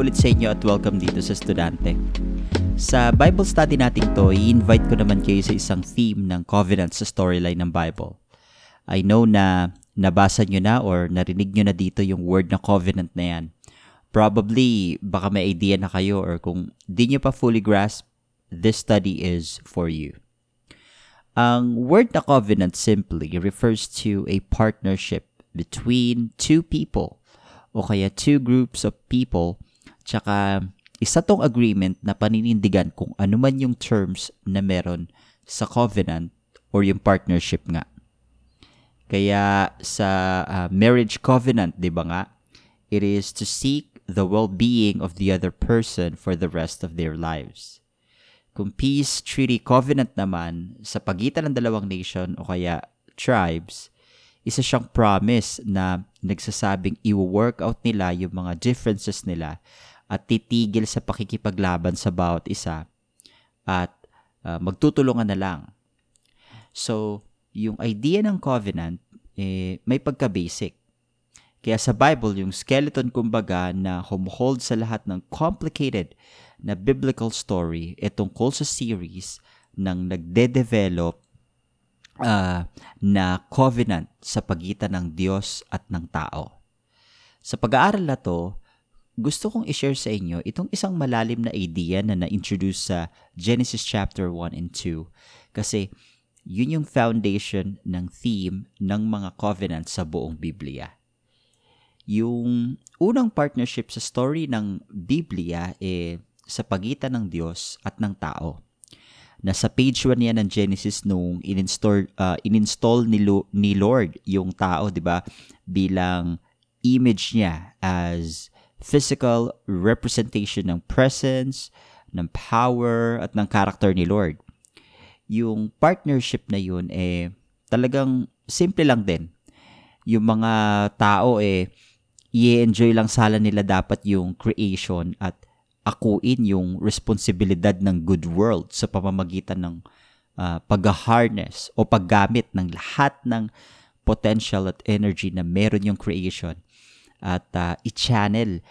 ulit sa inyo at welcome dito sa Estudante. Sa Bible study natin to, i-invite ko naman kayo sa isang theme ng covenant sa storyline ng Bible. I know na nabasa nyo na or narinig nyo na dito yung word na covenant na yan. Probably, baka may idea na kayo or kung di nyo pa fully grasp, this study is for you. Ang word na covenant simply refers to a partnership between two people o kaya two groups of people tsaka isa tong agreement na paninindigan kung ano man yung terms na meron sa covenant or yung partnership nga. Kaya sa uh, marriage covenant, 'di ba nga? It is to seek the well-being of the other person for the rest of their lives. Kung peace treaty covenant naman sa pagitan ng dalawang nation o kaya tribes, isa siyang promise na nagsasabing i-work out nila yung mga differences nila at titigil sa pakikipaglaban sa bawat isa at uh, magtutulungan na lang. So, yung idea ng covenant eh, may pagka-basic. Kaya sa Bible, yung skeleton kumbaga na humuhold sa lahat ng complicated na biblical story e tungkol sa series ng nagde-develop uh, na covenant sa pagitan ng Diyos at ng tao. Sa pag-aaral na to, gusto kong i-share sa inyo itong isang malalim na idea na na-introduce sa Genesis chapter 1 and 2 kasi yun yung foundation ng theme ng mga covenant sa buong Biblia yung unang partnership sa story ng Biblia eh sa pagitan ng Diyos at ng tao. Nasa page 1 yan ng Genesis nung ininstall, uh, ininstall ni, Lo, ni Lord yung tao, di ba? Bilang image niya as physical representation ng presence, ng power, at ng character ni Lord. Yung partnership na yun, eh, talagang simple lang din. Yung mga tao, eh, i-enjoy lang sala nila dapat yung creation at akuin yung responsibilidad ng good world sa pamamagitan ng uh, pag-harness o paggamit ng lahat ng potential at energy na meron yung creation at uh, i-channel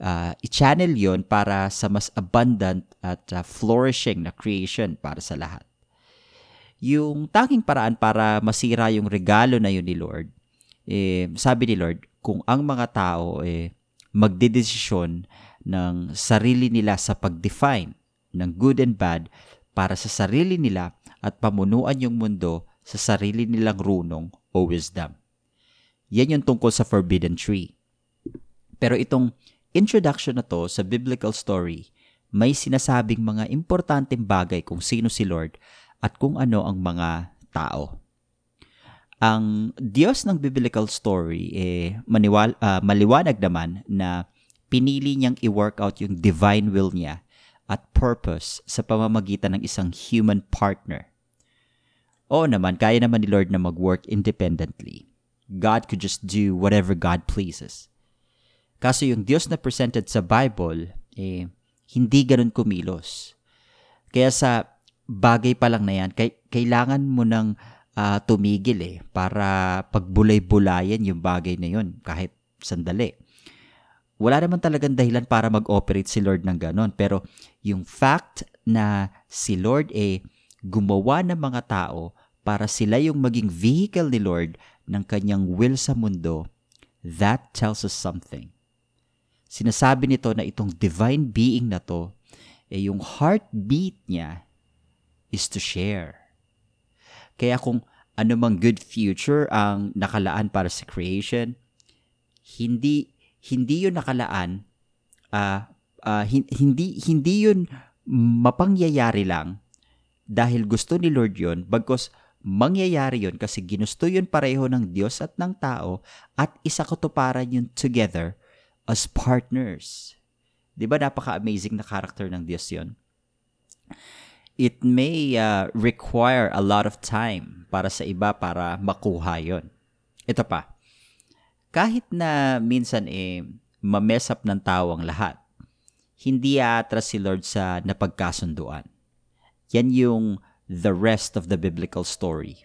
uh, i-channel yon para sa mas abundant at uh, flourishing na creation para sa lahat. Yung tanging paraan para masira yung regalo na yun ni Lord, eh, sabi ni Lord, kung ang mga tao eh, magdedesisyon ng sarili nila sa pag-define ng good and bad para sa sarili nila at pamunuan yung mundo sa sarili nilang runong o wisdom. Yan yung tungkol sa forbidden tree. Pero itong introduction na to sa biblical story, may sinasabing mga importanteng bagay kung sino si Lord at kung ano ang mga tao ang Diyos ng biblical story eh maniwal, uh, maliwanag naman na pinili niyang i-work out yung divine will niya at purpose sa pamamagitan ng isang human partner. Oo naman, kaya naman ni Lord na mag-work independently. God could just do whatever God pleases. Kaso yung Diyos na presented sa Bible, eh, hindi ganun kumilos. Kaya sa bagay pa lang na yan, kailangan mo ng uh, tumigil eh para pagbulay-bulayan yung bagay na yun kahit sandali. Wala naman talagang dahilan para mag-operate si Lord ng ganon. Pero yung fact na si Lord eh gumawa ng mga tao para sila yung maging vehicle ni Lord ng kanyang will sa mundo, that tells us something. Sinasabi nito na itong divine being na to, eh yung heartbeat niya is to share. Kaya kung anumang good future ang nakalaan para sa creation, hindi hindi 'yun nakalaan uh, uh, hindi hindi 'yun mapangyayari lang dahil gusto ni Lord 'yon bagkos mangyayari 'yon kasi ginusto 'yun pareho ng Diyos at ng tao at isa katuparan 'yun together as partners. 'Di ba napaka-amazing na character ng Diyos 'yon? it may uh, require a lot of time para sa iba para makuha yon. Ito pa, kahit na minsan eh, mamess up ng tao ang lahat, hindi aatras si Lord sa napagkasunduan. Yan yung the rest of the biblical story.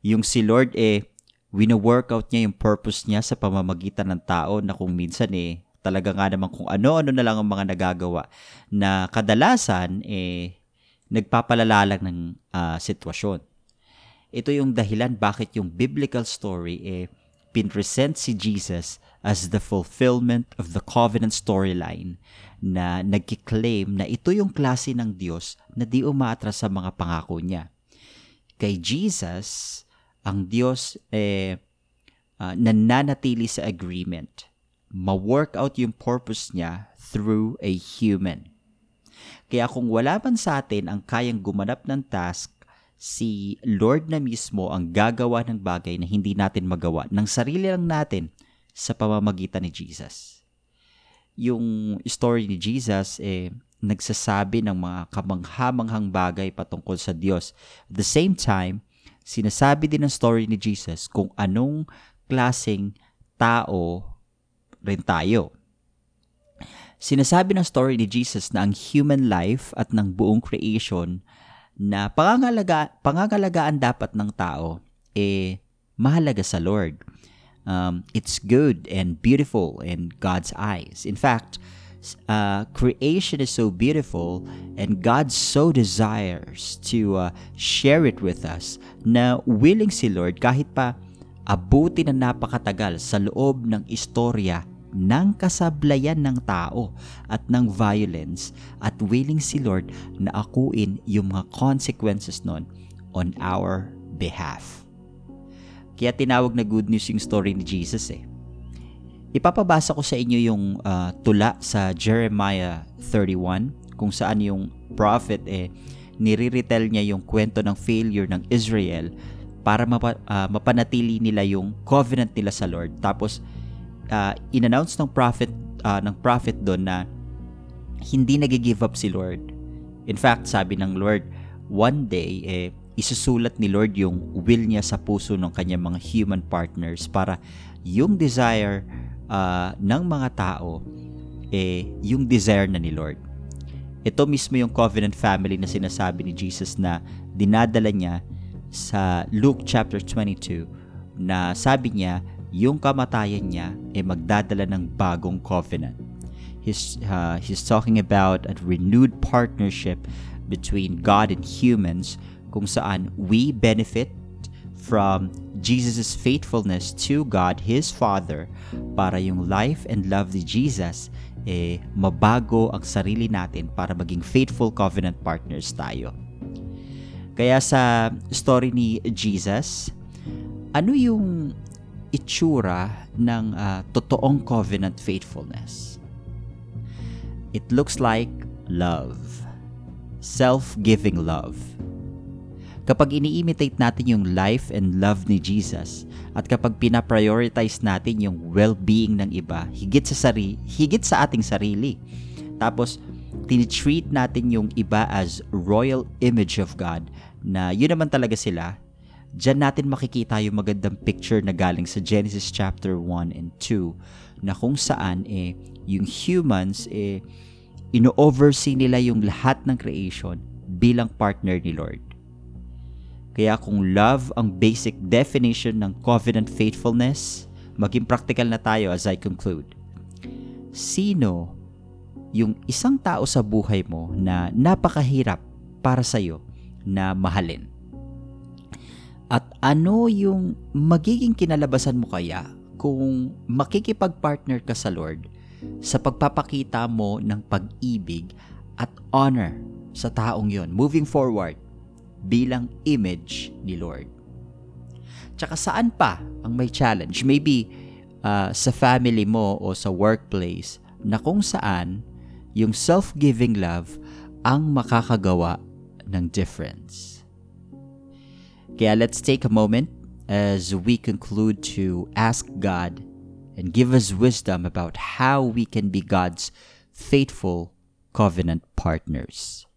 Yung si Lord eh, wino-work out niya yung purpose niya sa pamamagitan ng tao na kung minsan eh, talaga nga naman kung ano-ano na lang ang mga nagagawa na kadalasan eh nagpapalala lang ng uh, sitwasyon. Ito yung dahilan bakit yung biblical story eh pinresent si Jesus as the fulfillment of the covenant storyline na nagkiklaim na ito yung klase ng Diyos na di umatras sa mga pangako niya. Kay Jesus, ang Diyos eh uh, nananatili sa agreement. Ma-work out yung purpose niya through a human. Kaya kung wala man sa atin ang kayang gumanap ng task, si Lord na mismo ang gagawa ng bagay na hindi natin magawa ng sarili lang natin sa pamamagitan ni Jesus. Yung story ni Jesus eh nagsasabi ng mga kamanghamanghang bagay patungkol sa Diyos. At the same time, sinasabi din ng story ni Jesus kung anong klaseng tao rin tayo. Sinasabi ng story ni Jesus na ang human life at ng buong creation na pangangalaga, pangangalagaan dapat ng tao eh mahalaga sa Lord. Um, it's good and beautiful in God's eyes. In fact, uh, creation is so beautiful and God so desires to uh, share it with us na willing si Lord kahit pa abuti na napakatagal sa loob ng istorya ng kasablayan ng tao at ng violence at willing si Lord na akuin yung mga consequences nun on our behalf. Kaya tinawag na good news yung story ni Jesus eh. Ipapabasa ko sa inyo yung uh, tula sa Jeremiah 31 kung saan yung prophet eh nire-retell niya yung kwento ng failure ng Israel para mapa, uh, mapanatili nila yung covenant nila sa Lord. Tapos uh, inannounce ng prophet uh, ng prophet doon na hindi nag-give up si Lord. In fact, sabi ng Lord, one day eh isusulat ni Lord yung will niya sa puso ng kanyang mga human partners para yung desire uh, ng mga tao eh yung desire na ni Lord. Ito mismo yung covenant family na sinasabi ni Jesus na dinadala niya sa Luke chapter 22 na sabi niya yung kamatayan niya ay magdadala ng bagong covenant. He's, uh, he's talking about a renewed partnership between God and humans kung saan we benefit from Jesus' faithfulness to God, His Father, para yung life and love ni Jesus eh, mabago ang sarili natin para maging faithful covenant partners tayo. Kaya sa story ni Jesus, ano yung itsura ng uh, totoong covenant faithfulness. It looks like love. Self-giving love. Kapag ini-imitate natin yung life and love ni Jesus at kapag pina-prioritize natin yung well-being ng iba higit sa sari, higit sa ating sarili. Tapos tinitreat natin yung iba as royal image of God na yun naman talaga sila Diyan natin makikita yung magandang picture na galing sa Genesis chapter 1 and 2 na kung saan eh yung humans eh ino-oversee nila yung lahat ng creation bilang partner ni Lord. Kaya kung love ang basic definition ng covenant faithfulness, maging practical na tayo as I conclude. Sino yung isang tao sa buhay mo na napakahirap para sa'yo na mahalin? At ano yung magiging kinalabasan mo kaya kung makikipag-partner ka sa Lord sa pagpapakita mo ng pag-ibig at honor sa taong yon moving forward bilang image ni Lord. Tsaka saan pa ang may challenge? Maybe uh, sa family mo o sa workplace na kung saan yung self-giving love ang makakagawa ng difference. Kaya let's take a moment as we conclude to ask God and give us wisdom about how we can be God's faithful covenant partners.